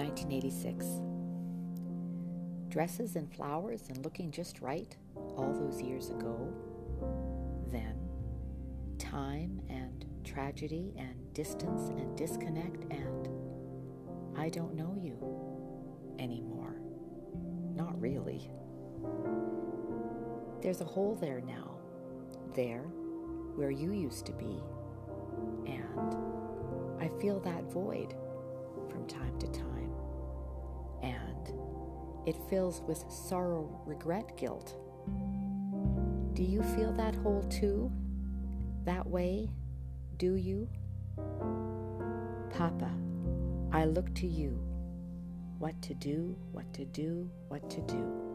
1986. Dresses and flowers and looking just right all those years ago. Then, time and tragedy and distance and disconnect, and I don't know you anymore. Not really. There's a hole there now, there where you used to be, and I feel that void from time to time, it fills with sorrow, regret, guilt. Do you feel that hole too? That way? Do you? Papa, I look to you. What to do, what to do, what to do.